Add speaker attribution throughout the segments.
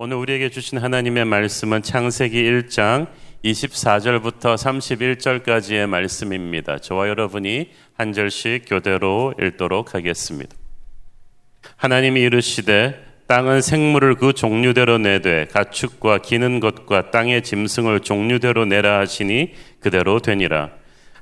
Speaker 1: 오늘 우리에게 주신 하나님의 말씀은 창세기 1장 24절부터 31절까지의 말씀입니다. 저와 여러분이 한 절씩 교대로 읽도록 하겠습니다. 하나님이 이르시되 땅은 생물을 그 종류대로 내되 가축과 기는 것과 땅의 짐승을 종류대로 내라 하시니 그대로 되니라.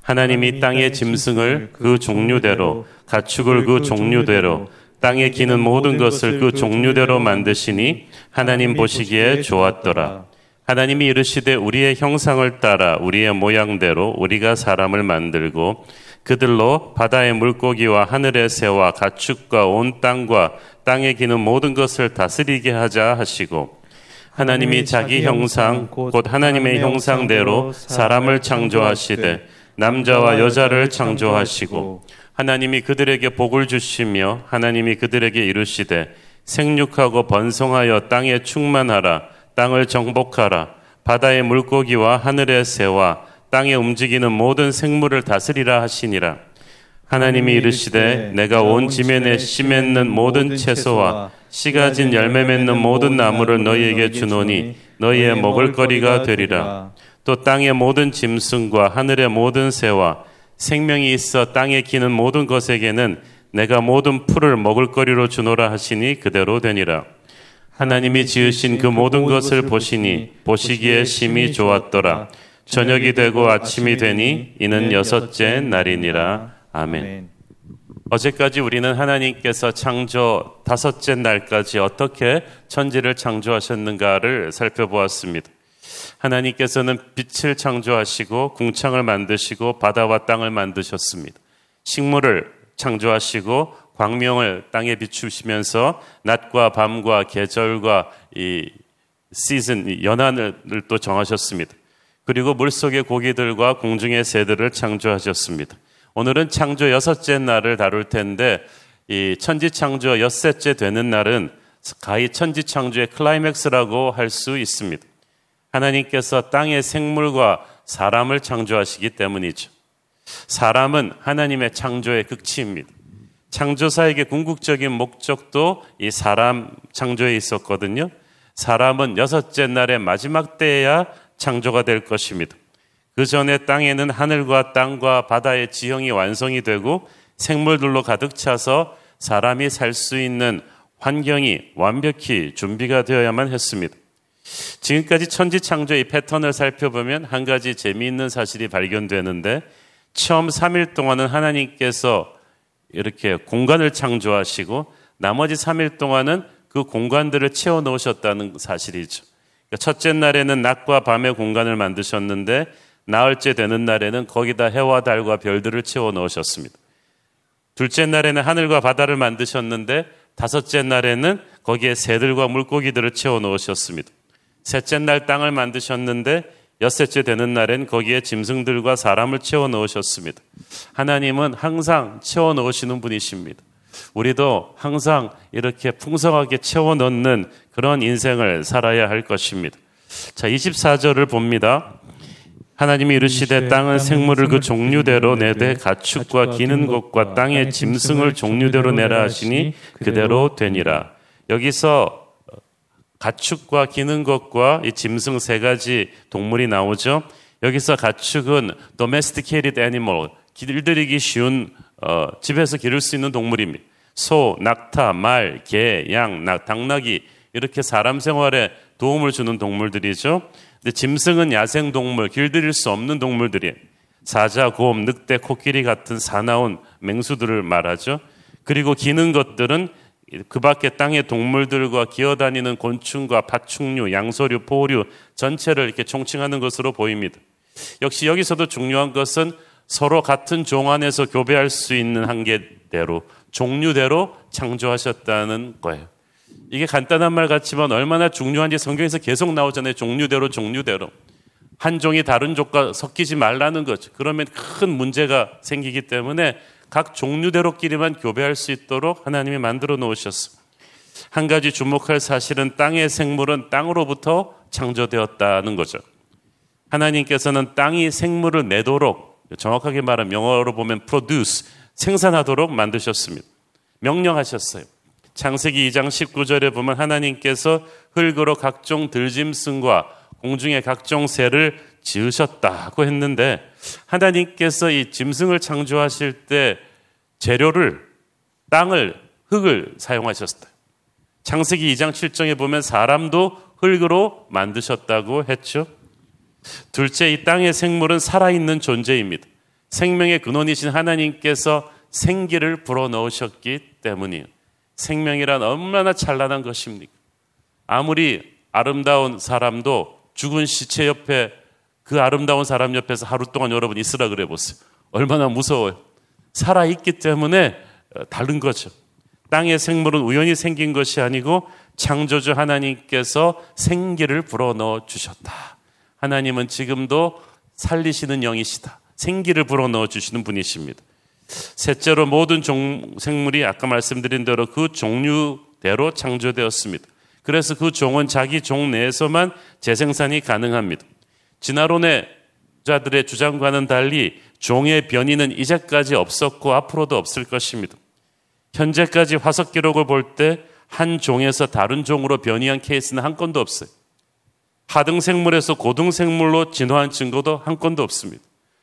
Speaker 1: 하나님이 땅의 짐승을 그 종류대로 가축을 그 종류대로 땅에 기는 모든 것을 그 종류대로 만드시니 하나님 보시기에 좋았더라. 하나님이 이르시되 우리의 형상을 따라 우리의 모양대로 우리가 사람을 만들고 그들로 바다의 물고기와 하늘의 새와 가축과 온 땅과 땅에 기는 모든 것을 다스리게 하자 하시고 하나님이 자기 형상 곧 하나님의 형상대로 사람을 창조하시되 남자와 여자를 창조하시고 하나님이 그들에게 복을 주시며 하나님이 그들에게 이르시되 생육하고 번성하여 땅에 충만하라 땅을 정복하라. 바다의 물고기와 하늘의 새와 땅에 움직이는 모든 생물을 다스리라 하시니라. 하나님이 이르시되 내가 온 지면에 씨 맺는 모든 채소와 씨가 진 열매 맺는 모든 나무를 너희에게 주노니 너희의 먹을 거리가 되리라. 또 땅의 모든 짐승과 하늘의 모든 새와 생명이 있어 땅에 기는 모든 것에게는 내가 모든 풀을 먹을거리로 주노라 하시니 그대로 되니라. 하나님이 지으신 그 모든 것을 보시니 보시기에 심히 좋았더라. 저녁이 되고 아침이 되니 이는 여섯째 날이니라. 아멘. 어제까지 우리는 하나님께서 창조 다섯째 날까지 어떻게 천지를 창조하셨는가를 살펴보았습니다. 하나님께서는 빛을 창조하시고 궁창을 만드시고 바다와 땅을 만드셨습니다. 식물을 창조하시고 광명을 땅에 비추시면서 낮과 밤과 계절과 이 시즌 연한을 또 정하셨습니다. 그리고 물속의 고기들과 공중의 새들을 창조하셨습니다. 오늘은 창조 여섯째 날을 다룰 텐데 이 천지 창조 엿새째 되는 날은 가히 천지 창조의 클라이맥스라고 할 수 있습니다. 하나님께서 땅의 생물과 사람을 창조하시기 때문이죠. 사람은 하나님의 창조의 극치입니다. 창조사에게 궁극적인 목적도 이 사람 창조에 있었거든요. 사람은 여섯째 날의 마지막 때에야 창조가 될 것입니다. 그 전에 땅에는 하늘과 땅과 바다의 지형이 완성이 되고 생물들로 가득 차서 사람이 살 수 있는 환경이 완벽히 준비가 되어야만 했습니다. 지금까지 천지 창조의 패턴을 살펴보면 한 가지 재미있는 사실이 발견되는데 처음 3일 동안은 하나님께서 이렇게 공간을 창조하시고 나머지 3일 동안은 그 공간들을 채워 넣으셨다는 사실이죠. 그러니까 첫째 날에는 낮과 밤의 공간을 만드셨는데 나흘째 되는 날에는 거기다 해와 달과 별들을 채워 넣으셨습니다. 둘째 날에는 하늘과 바다를 만드셨는데 다섯째 날에는 거기에 새들과 물고기들을 채워 넣으셨습니다. 셋째 날 땅을 만드셨는데 엿새째 되는 날엔 거기에 짐승들과 사람을 채워 넣으셨습니다. 하나님은 항상 채워 넣으시는 분이십니다. 우리도 항상 이렇게 풍성하게 채워 넣는 그런 인생을 살아야 할 것입니다. 자, 24절을 봅니다. 하나님이 이르시되 땅은 생물을 그 종류대로 내되 가축과 기는 것과 땅의 짐승을 종류대로 내라 하시니 그대로 되니라. 여기서 가축과 기는 것과 이 짐승 세 가지 동물이 나오죠. 여기서 가축은 domesticated animal, 길들이기 쉬운 어, 집에서 기를 수 있는 동물입니다. 소, 낙타, 말, 개, 양, 낙, 당나귀 이렇게 사람 생활에 도움을 주는 동물들이죠. 근데 짐승은 야생 동물, 길들일 수 없는 동물들이 사자, 곰, 늑대, 코끼리 같은 사나운 맹수들을 말하죠. 그리고 기는 것들은 그 밖에 땅의 동물들과 기어다니는 곤충과 파충류, 양서류, 포류 전체를 이렇게 총칭하는 것으로 보입니다. 역시 여기서도 중요한 것은 서로 같은 종 안에서 교배할 수 있는 한계대로 종류대로 창조하셨다는 거예요. 이게 간단한 말 같지만 얼마나 중요한지 성경에서 계속 나오잖아요. 종류대로 종류대로. 한 종이 다른 종과 섞이지 말라는 거죠. 그러면 큰 문제가 생기기 때문에 각 종류대로끼리만 교배할 수 있도록 하나님이 만들어 놓으셨습니다. 한 가지 주목할 사실은 땅의 생물은 땅으로부터 창조되었다는 거죠. 하나님께서는 땅이 생물을 내도록 정확하게 말하면 영어로 보면 produce 생산하도록 만드셨습니다. 명령하셨어요. 창세기 2장 19절에 보면 하나님께서 흙으로 각종 들짐승과 공중의 각종 새를 지으셨다고 했는데 하나님께서 이 짐승을 창조하실 때 재료를 땅을 흙을 사용하셨어요. 창세기 2장 7장에 보면 사람도 흙으로 만드셨다고 했죠. 둘째, 이 땅의 생물은 살아있는 존재입니다. 생명의 근원이신 하나님께서 생기를 불어넣으셨기 때문이에요. 생명이란 얼마나 찬란한 것입니까? 아무리 아름다운 사람도 죽은 시체 옆에 그 아름다운 사람 옆에서 하루 동안 여러분 있으라 그래 보세요. 얼마나 무서워요. 살아있기 때문에 어, 다른 거죠. 땅의 생물은 우연히 생긴 것이 아니고 창조주 하나님께서 생기를 불어넣어 주셨다. 하나님은 지금도 살리시는 영이시다. 생기를 불어넣어 주시는 분이십니다. 셋째로 모든 종, 생물이 아까 말씀드린 대로 그 종류대로 창조되었습니다. 그래서 그 종은 자기 종 내에서만 재생산이 가능합니다. 진화론의 자들의 주장과는 달리 종의 변이는 이제까지 없었고 앞으로도 없을 것입니다. 현재까지 화석 기록을 볼 때 한 종에서 다른 종으로 변이한 케이스는 한 건도 없어요. 하등 생물에서 고등 생물로 진화한 증거도 한 건도 없습니다.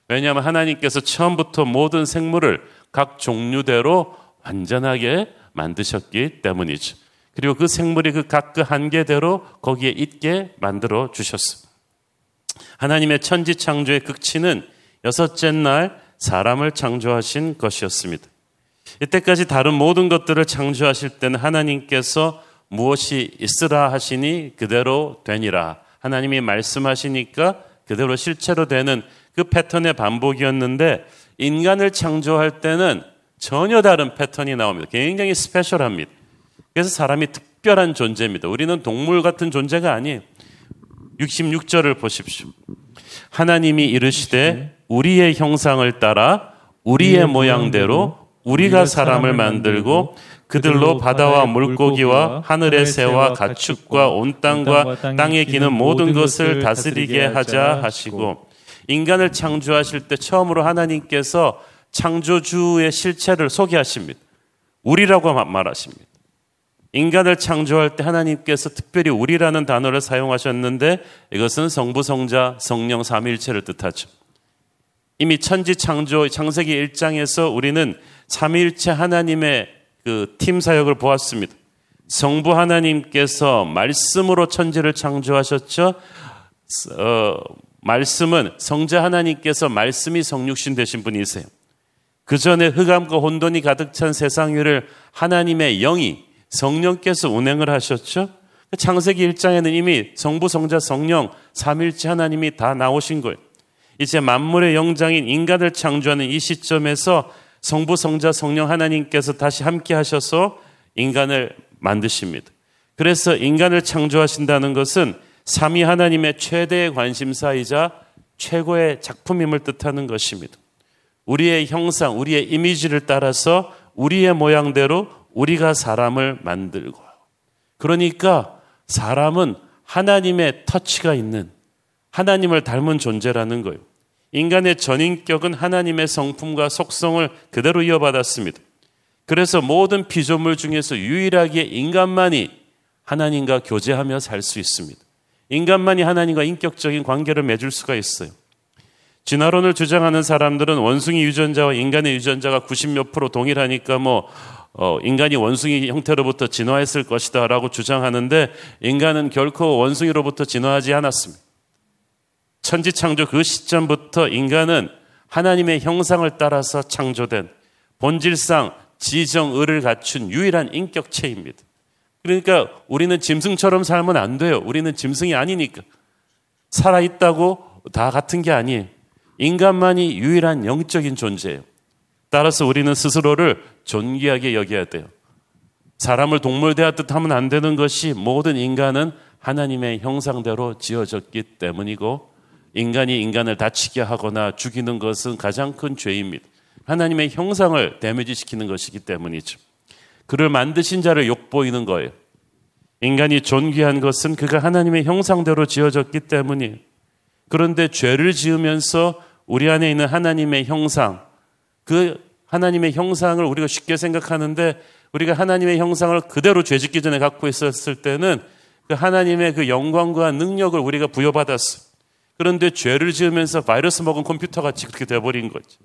Speaker 1: 왜냐하면 하나님께서 처음부터 모든 생물을 각 종류대로 완전하게 만드셨기 때문이죠. 그리고 그 생물이 그 각 그 한계대로 거기에 있게 만들어 주셨습니다. 하나님의 천지 창조의 극치는 여섯째 날 사람을 창조하신 것이었습니다. 이때까지 다른 모든 것들을 창조하실 때는 하나님께서 무엇이 있으라 하시니 그대로 되니라. 하나님이 말씀하시니까 그대로 실체로 되는 그 패턴의 반복이었는데 인간을 창조할 때는 전혀 다른 패턴이 나옵니다. 굉장히 스페셜합니다. 그래서 사람이 특별한 존재입니다. 우리는 동물 같은 존재가 아니에요. 66절을 보십시오. 하나님이 이르시되 우리의 형상을 따라 우리의 모양대로 우리가 사람을 만들고 그들로 바다와 물고기와 하늘의 새와 가축과 온 땅과 땅에 기는 모든 것을 다스리게 하자 하시고 인간을 창조하실 때 처음으로 하나님께서 창조주의 실체를 소개하십니다. 우리라고 말하십니다. 인간을 창조할 때 하나님께서 특별히 우리라는 단어를 사용하셨는데 이것은 성부, 성자, 성령 삼일체를 뜻하죠. 이미 천지 창조 창세기 1장에서 우리는 삼일체 하나님의 그 팀 사역을 보았습니다. 성부 하나님께서 말씀으로 천지를 창조하셨죠. 어, 말씀은 성자 하나님께서 말씀이 성육신 되신 분이세요. 그 전에 흑암과 혼돈이 가득 찬 세상 위를 하나님의 영이 성령께서 운행을 하셨죠. 창세기 1장에는 이미 성부, 성자, 성령, 삼일체 하나님이 다 나오신 거예요. 이제 만물의 영장인 인간을 창조하는 이 시점에서 성부, 성자, 성령 하나님께서 다시 함께 하셔서 인간을 만드십니다. 그래서 인간을 창조하신다는 것은 삼위 하나님의 최대의 관심사이자 최고의 작품임을 뜻하는 것입니다. 우리의 형상, 우리의 이미지를 따라서 우리의 모양대로 우리가 사람을 만들고 그러니까 사람은 하나님의 터치가 있는 하나님을 닮은 존재라는 거예요. 인간의 전인격은 하나님의 성품과 속성을 그대로 이어받았습니다. 그래서 모든 피조물 중에서 유일하게 인간만이 하나님과 교제하며 살 수 있습니다. 인간만이 하나님과 인격적인 관계를 맺을 수가 있어요. 진화론을 주장하는 사람들은 원숭이 유전자와 인간의 유전자가 90몇 프로 동일하니까 뭐 어, 인간이 원숭이 형태로부터 진화했을 것이다 라고 주장하는데 인간은 결코 원숭이로부터 진화하지 않았습니다. 천지 창조 그 시점부터 인간은 하나님의 형상을 따라서 창조된 본질상 지정의를 갖춘 유일한 인격체입니다. 그러니까 우리는 짐승처럼 살면 안 돼요. 우리는 짐승이 아니니까. 살아있다고 다 같은 게 아니에요. 인간만이 유일한 영적인 존재예요. 따라서 우리는 스스로를 존귀하게 여겨야 돼요. 사람을 동물 대하듯 하면 안 되는 것이 모든 인간은 하나님의 형상대로 지어졌기 때문이고 인간이 인간을 다치게 하거나 죽이는 것은 가장 큰 죄입니다. 하나님의 형상을 데미지 시키는 것이기 때문이죠. 그를 만드신 자를 욕보이는 거예요. 인간이 존귀한 것은 그가 하나님의 형상대로 지어졌기 때문이에요. 그런데 죄를 지으면서 우리 안에 있는 하나님의 형상, 그 하나님의 형상을 우리가 쉽게 생각하는데 우리가 하나님의 형상을 그대로 죄짓기 전에 갖고 있었을 때는 그 하나님의 그 영광과 능력을 우리가 부여받았어. 그런데 죄를 지으면서 바이러스 먹은 컴퓨터 같이 그렇게 돼버린 거지.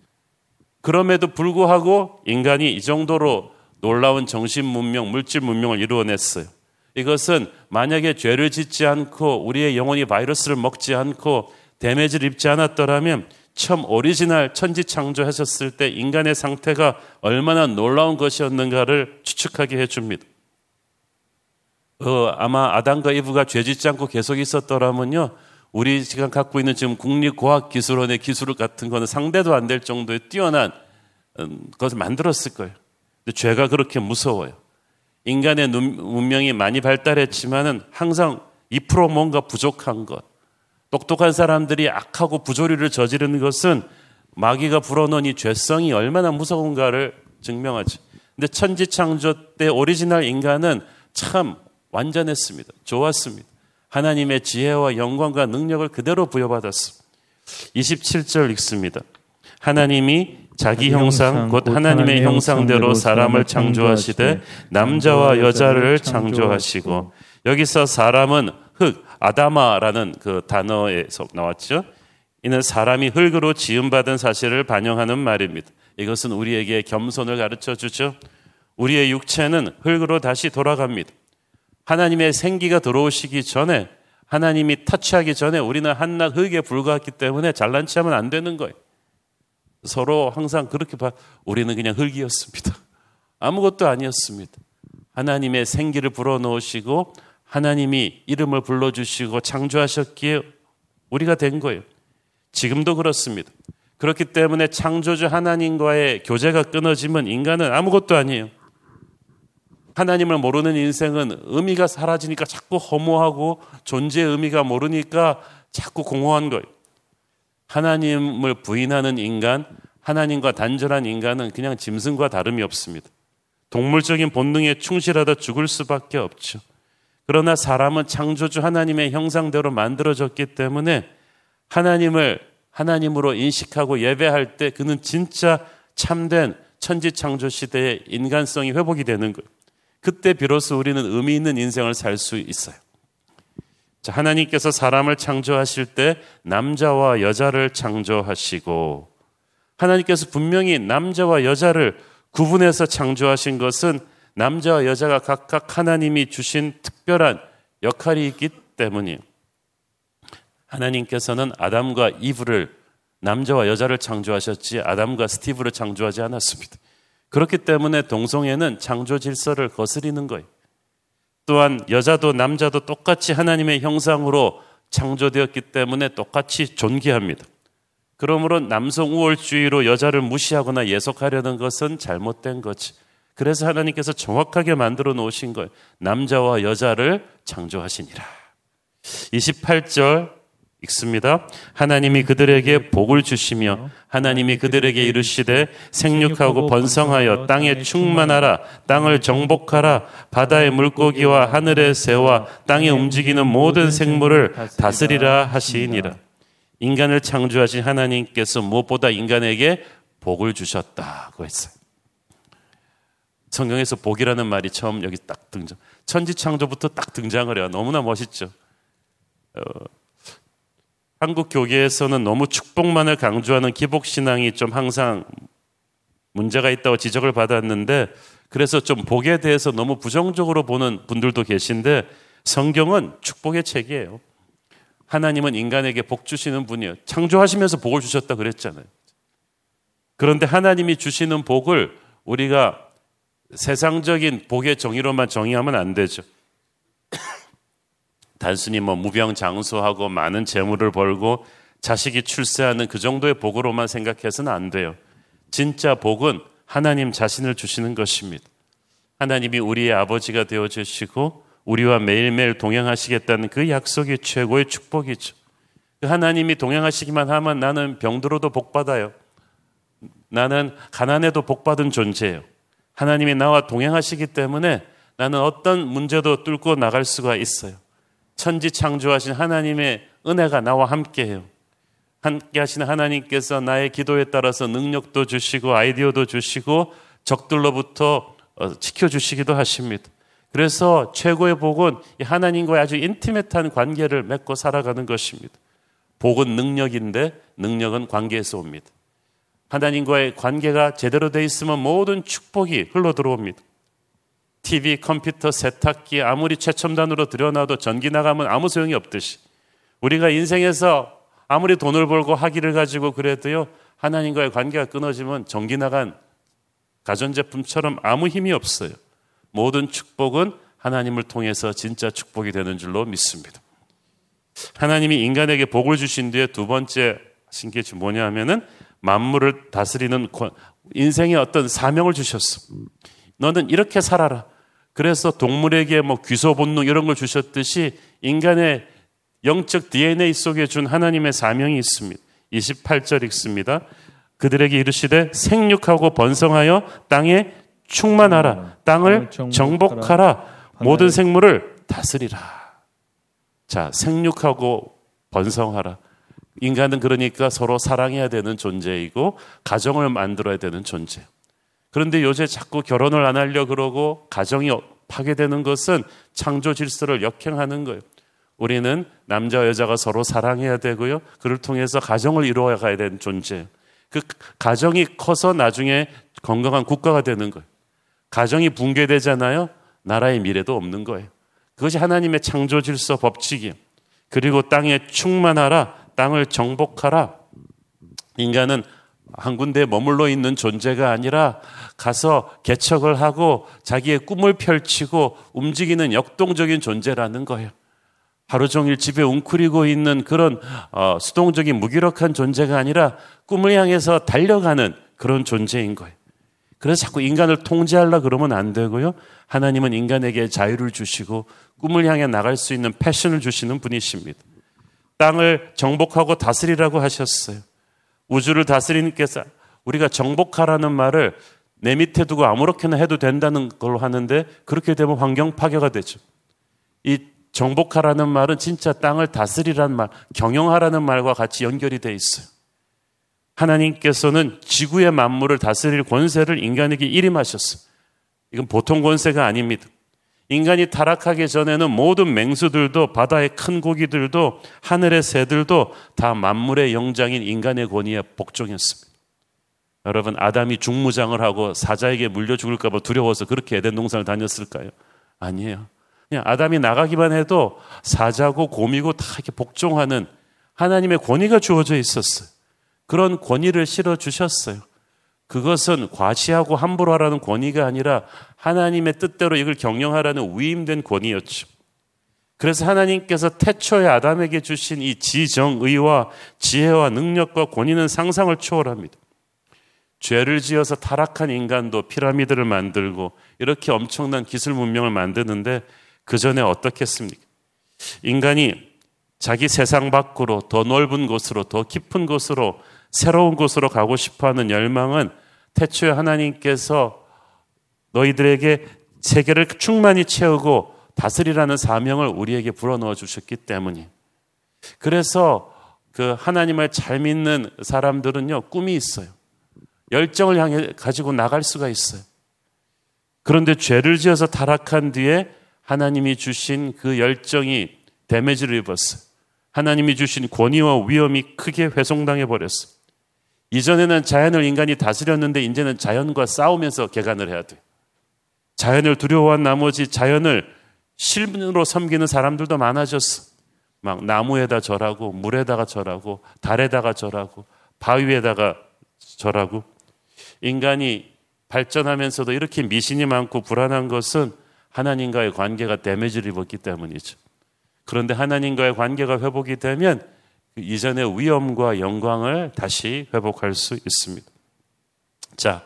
Speaker 1: 그럼에도 불구하고 인간이 이 정도로 놀라운 정신 문명, 물질 문명을 이루어냈어요. 이것은 만약에 죄를 짓지 않고 우리의 영혼이 바이러스를 먹지 않고 damage를 입지 않았더라면 처음 오리지널 천지 창조하셨을 때 인간의 상태가 얼마나 놀라운 것이었는가를 추측하게 해줍니다. 어, 아마 아담과 이브가 죄 짓지 않고 계속 있었더라면요. 우리 지금 갖고 있는 지금 국립과학기술원의 기술 같은 거는 상대도 안 될 정도의 뛰어난 음, 것을 만들었을 거예요. 근데 죄가 그렇게 무서워요. 인간의 문명이 많이 발달했지만은 항상 2% 뭔가 부족한 것. 똑똑한 사람들이 악하고 부조리를 저지르는 것은 마귀가 불어넣은 이 죄성이 얼마나 무서운가를 증명하지. 근데 천지 창조 때 오리지널 인간은 참 완전했습니다. 좋았습니다. 하나님의 지혜와 영광과 능력을 그대로 부여받았습니다. 27절 읽습니다. 하나님이 자기 형상 곧 하나님의 형상대로 사람을 창조하시되 남자와 여자를 창조하시고 여기서 사람은 흙 아다마라는 그 단어에서 나왔죠. 이는 사람이 흙으로 지음받은 사실을 반영하는 말입니다. 이것은 우리에게 겸손을 가르쳐 주죠. 우리의 육체는 흙으로 다시 돌아갑니다. 하나님의 생기가 들어오시기 전에 하나님이 터치하기 전에 우리는 한낱 흙에 불과했기 때문에 잘난 체하면 안 되는 거예요. 서로 항상 그렇게 봐. 우리는 그냥 흙이었습니다. 아무것도 아니었습니다. 하나님의 생기를 불어넣으시고 하나님이 이름을 불러주시고 창조하셨기에 우리가 된 거예요. 지금도 그렇습니다. 그렇기 때문에 창조주 하나님과의 교제가 끊어지면 인간은 아무것도 아니에요. 하나님을 모르는 인생은 의미가 사라지니까 자꾸 허무하고 존재의 의미가 모르니까 자꾸 공허한 거예요. 하나님을 부인하는 인간, 하나님과 단절한 인간은 그냥 짐승과 다름이 없습니다. 동물적인 본능에 충실하다 죽을 수밖에 없죠. 그러나 사람은 창조주 하나님의 형상대로 만들어졌기 때문에 하나님을 하나님으로 인식하고 예배할 때 그는 진짜 참된 천지 창조 시대의 인간성이 회복이 되는 거예요. 그때 비로소 우리는 의미 있는 인생을 살 수 있어요. 자, 하나님께서 사람을 창조하실 때 남자와 여자를 창조하시고 하나님께서 분명히 남자와 여자를 구분해서 창조하신 것은 남자와 여자가 각각 하나님이 주신 특별한 역할이 있기 때문이에요. 하나님께서는 아담과 이브를 남자와 여자를 창조하셨지 아담과 스티브를 창조하지 않았습니다. 그렇기 때문에 동성애는 창조 질서를 거스리는 거예요. 또한 여자도 남자도 똑같이 하나님의 형상으로 창조되었기 때문에 똑같이 존귀합니다. 그러므로 남성 우월주의로 여자를 무시하거나 예속하려는 것은 잘못된 거지. 그래서 하나님께서 정확하게 만들어 놓으신 거예요. 남자와 여자를 창조하시니라. 28절 읽습니다. 하나님이 그들에게 복을 주시며 하나님이 그들에게 이르시되 생육하고 번성하여 땅에 충만하라 땅을 정복하라 바다의 물고기와 하늘의 새와 땅에 움직이는 모든 생물을 다스리라 하시니라. 인간을 창조하신 하나님께서 무엇보다 인간에게 복을 주셨다고 했어요. 성경에서 복이라는 말이 처음 여기 딱 등장. 천지 창조부터 딱 등장을 해요. 너무나 멋있죠. 어, 한국 교계에서는 너무 축복만을 강조하는 기복 신앙이 좀 항상 문제가 있다고 지적을 받았는데 그래서 좀 복에 대해서 너무 부정적으로 보는 분들도 계신데 성경은 축복의 책이에요. 하나님은 인간에게 복 주시는 분이에요. 창조하시면서 복을 주셨다 그랬잖아요. 그런데 하나님이 주시는 복을 우리가 세상적인 복의 정의로만 정의하면 안 되죠. 단순히 뭐 무병 장수하고 많은 재물을 벌고 자식이 출세하는 그 정도의 복으로만 생각해서는 안 돼요. 진짜 복은 하나님 자신을 주시는 것입니다. 하나님이 우리의 아버지가 되어 주시고 우리와 매일매일 동행하시겠다는 그 약속이 최고의 축복이죠. 그 하나님이 동행하시기만 하면 나는 병들어도 복 받아요. 나는 가난해도 복 받은 존재예요. 하나님이 나와 동행하시기 때문에 나는 어떤 문제도 뚫고 나갈 수가 있어요. 천지 창조하신 하나님의 은혜가 나와 함께해요. 함께 하시는 하나님께서 나의 기도에 따라서 능력도 주시고 아이디어도 주시고 적들로부터 어, 지켜주시기도 하십니다. 그래서 최고의 복은 하나님과의 아주 인티메트한 관계를 맺고 살아가는 것입니다. 복은 능력인데 능력은 관계에서 옵니다. 하나님과의 관계가 제대로 돼 있으면 모든 축복이 흘러 들어옵니다. TV, 컴퓨터, 세탁기 아무리 최첨단으로 들여놔도 전기 나가면 아무 소용이 없듯이 우리가 인생에서 아무리 돈을 벌고 학위를 가지고 그래도요 하나님과의 관계가 끊어지면 전기 나간 가전제품처럼 아무 힘이 없어요. 모든 축복은 하나님을 통해서 진짜 축복이 되는 줄로 믿습니다. 하나님이 인간에게 복을 주신 뒤에 두 번째 하신 게 뭐냐 하면은 만물을 다스리는 인생의 어떤 사명을 주셨어. 너는 이렇게 살아라. 그래서 동물에게 뭐 귀소 본능 이런 걸 주셨듯이 인간의 영적 DNA 속에 준 하나님의 사명이 있습니다. 28절 읽습니다. 그들에게 이르시되 생육하고 번성하여 땅에 충만하라. 땅을 정복하라. 모든 생물을 다스리라. 자, 생육하고 번성하라. 인간은 그러니까 서로 사랑해야 되는 존재이고 가정을 만들어야 되는 존재. 그런데 요새 자꾸 결혼을 안 하려 그러고 가정이 파괴되는 것은 창조 질서를 역행하는 거예요. 우리는 남자와 여자가 서로 사랑해야 되고요. 그를 통해서 가정을 이루어 가야 되는 존재. 그 가정이 커서 나중에 건강한 국가가 되는 거예요. 가정이 붕괴되잖아요. 나라의 미래도 없는 거예요. 그것이 하나님의 창조 질서 법칙이에요. 그리고 땅에 충만하라, 땅을 정복하라. 인간은 한 군데 머물러 있는 존재가 아니라 가서 개척을 하고 자기의 꿈을 펼치고 움직이는 역동적인 존재라는 거예요. 하루 종일 집에 웅크리고 있는 그런 어, 수동적인 무기력한 존재가 아니라 꿈을 향해서 달려가는 그런 존재인 거예요. 그래서 자꾸 인간을 통제하려 그러면 안 되고요. 하나님은 인간에게 자유를 주시고 꿈을 향해 나갈 수 있는 패션을 주시는 분이십니다. 땅을 정복하고 다스리라고 하셨어요. 우주를 다스리님께서 우리가 정복하라는 말을 내 밑에 두고 아무렇게나 해도 된다는 걸로 하는데 그렇게 되면 환경 파괴가 되죠. 이 정복하라는 말은 진짜 땅을 다스리라는 말, 경영하라는 말과 같이 연결이 돼 있어요. 하나님께서는 지구의 만물을 다스릴 권세를 인간에게 일임하셨어요. 이건 보통 권세가 아닙니다. 인간이 타락하기 전에는 모든 맹수들도 바다의 큰 고기들도 하늘의 새들도 다 만물의 영장인 인간의 권위에 복종했습니다. 여러분 아담이 중무장을 하고 사자에게 물려 죽을까 봐 두려워서 그렇게 에덴 동산을 다녔을까요? 아니에요. 그냥 아담이 나가기만 해도 사자고 곰이고 다 이렇게 복종하는 하나님의 권위가 주어져 있었어요. 그런 권위를 실어 주셨어요. 그것은 과시하고 함부로 하라는 권위가 아니라 하나님의 뜻대로 이걸 경영하라는 위임된 권위였죠. 그래서 하나님께서 태초에 아담에게 주신 이 지정의와 지혜와 능력과 권위는 상상을 초월합니다. 죄를 지어서 타락한 인간도 피라미드를 만들고 이렇게 엄청난 기술 문명을 만드는데 그 전에 어떻겠습니까? 인간이 자기 세상 밖으로 더 넓은 곳으로 더 깊은 곳으로 새로운 곳으로 가고 싶어 하는 열망은 태초에 하나님께서 너희들에게 세계를 충만히 채우고 다스리라는 사명을 우리에게 불어넣어 주셨기 때문이. 그래서 그 하나님을 잘 믿는 사람들은요, 꿈이 있어요. 열정을 향해 가지고 나갈 수가 있어요. 그런데 죄를 지어서 타락한 뒤에 하나님이 주신 그 열정이 데미지를 입었어요. 하나님이 주신 권위와 위험이 크게 훼손당해 버렸어요. 이전에는 자연을 인간이 다스렸는데 이제는 자연과 싸우면서 개간을 해야 돼. 자연을 두려워한 나머지 자연을 실문으로 섬기는 사람들도 많아졌어. 막 나무에다 절하고 물에다가 절하고 달에다가 절하고 바위에다가 절하고 인간이 발전하면서도 이렇게 미신이 많고 불안한 것은 하나님과의 관계가 데미지를 입었기 때문이죠. 그런데 하나님과의 관계가 회복이 되면 그 이전의 위엄과 영광을 다시 회복할 수 있습니다. 자,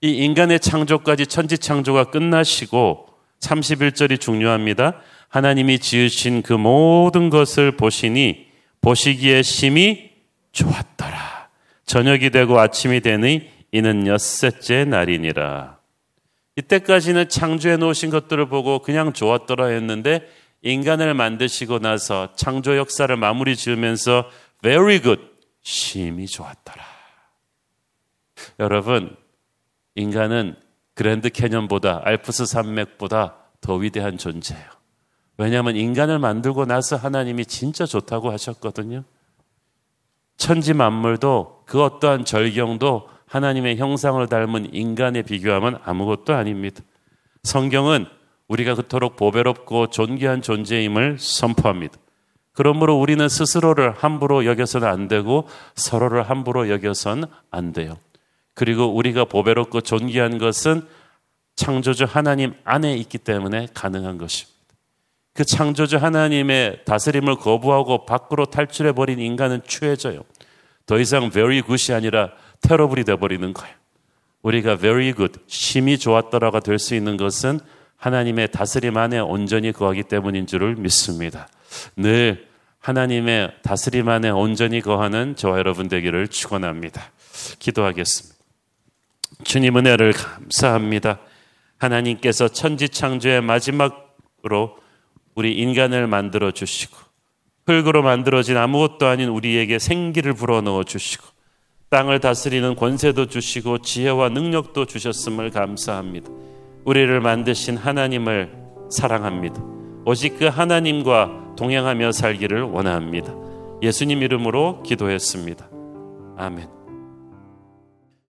Speaker 1: 이 인간의 창조까지 천지 창조가 끝나시고 31절이 중요합니다. 하나님이 지으신 그 모든 것을 보시니 보시기에 심히 좋았더라. 저녁이 되고 아침이 되니 이는 엿새째 날이니라. 이때까지는 창조해 놓으신 것들을 보고 그냥 좋았더라 했는데 인간을 만드시고 나서 창조 역사를 마무리 지으면서 very good, 심히 좋았더라. 여러분, 인간은 그랜드 캐년보다 알프스 산맥보다 더 위대한 존재예요. 왜냐하면 인간을 만들고 나서 하나님이 진짜 좋다고 하셨거든요. 천지 만물도 그 어떠한 절경도 하나님의 형상을 닮은 인간에 비교하면 아무것도 아닙니다. 성경은 우리가 그토록 보배롭고 존귀한 존재임을 선포합니다. 그러므로 우리는 스스로를 함부로 여겨서는 안 되고 서로를 함부로 여겨선 안 돼요. 그리고 우리가 보배롭고 존귀한 것은 창조주 하나님 안에 있기 때문에 가능한 것입니다. 그 창조주 하나님의 다스림을 거부하고 밖으로 탈출해 버린 인간은 추해져요. 더 이상 very good이 아니라 terrible이 돼 버리는 거예요. 우리가 very good, 심히 좋았더라가 될 수 있는 것은 하나님의 다스림 안에 온전히 거하기 때문인 줄을 믿습니다. 늘 하나님의 다스림 안에 온전히 거하는 저와 여러분 되기를 축원합니다. 기도하겠습니다. 주님 은혜를 감사합니다. 하나님께서 천지 창조의 마지막으로 우리 인간을 만들어 주시고 흙으로 만들어진 아무것도 아닌 우리에게 생기를 불어넣어 주시고 땅을 다스리는 권세도 주시고 지혜와 능력도 주셨음을 감사합니다. 우리를 만드신 하나님을 사랑합니다. 오직 그 하나님과 동행하며 살기를 원합니다. 예수님 이름으로 기도했습니다. 아멘.